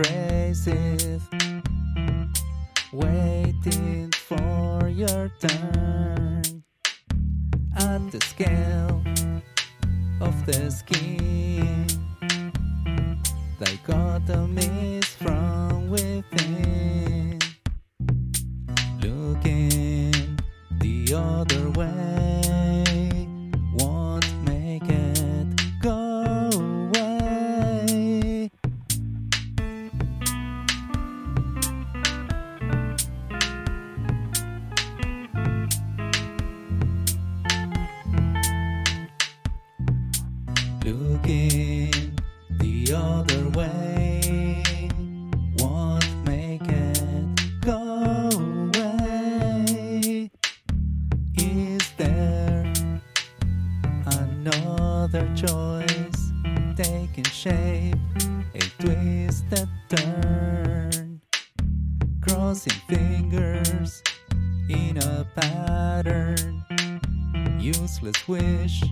abrasive, waiting for your turn at the scale of the skin. Dichotomies from within, looking the other way Looking the other way won't make it go away. Is there another choice taking shape? A twisted turn, crossing fingers in a pattern useless wish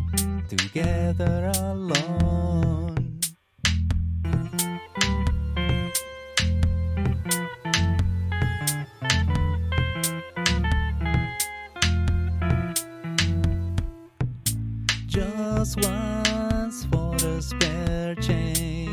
together alone. Just once for the spare change.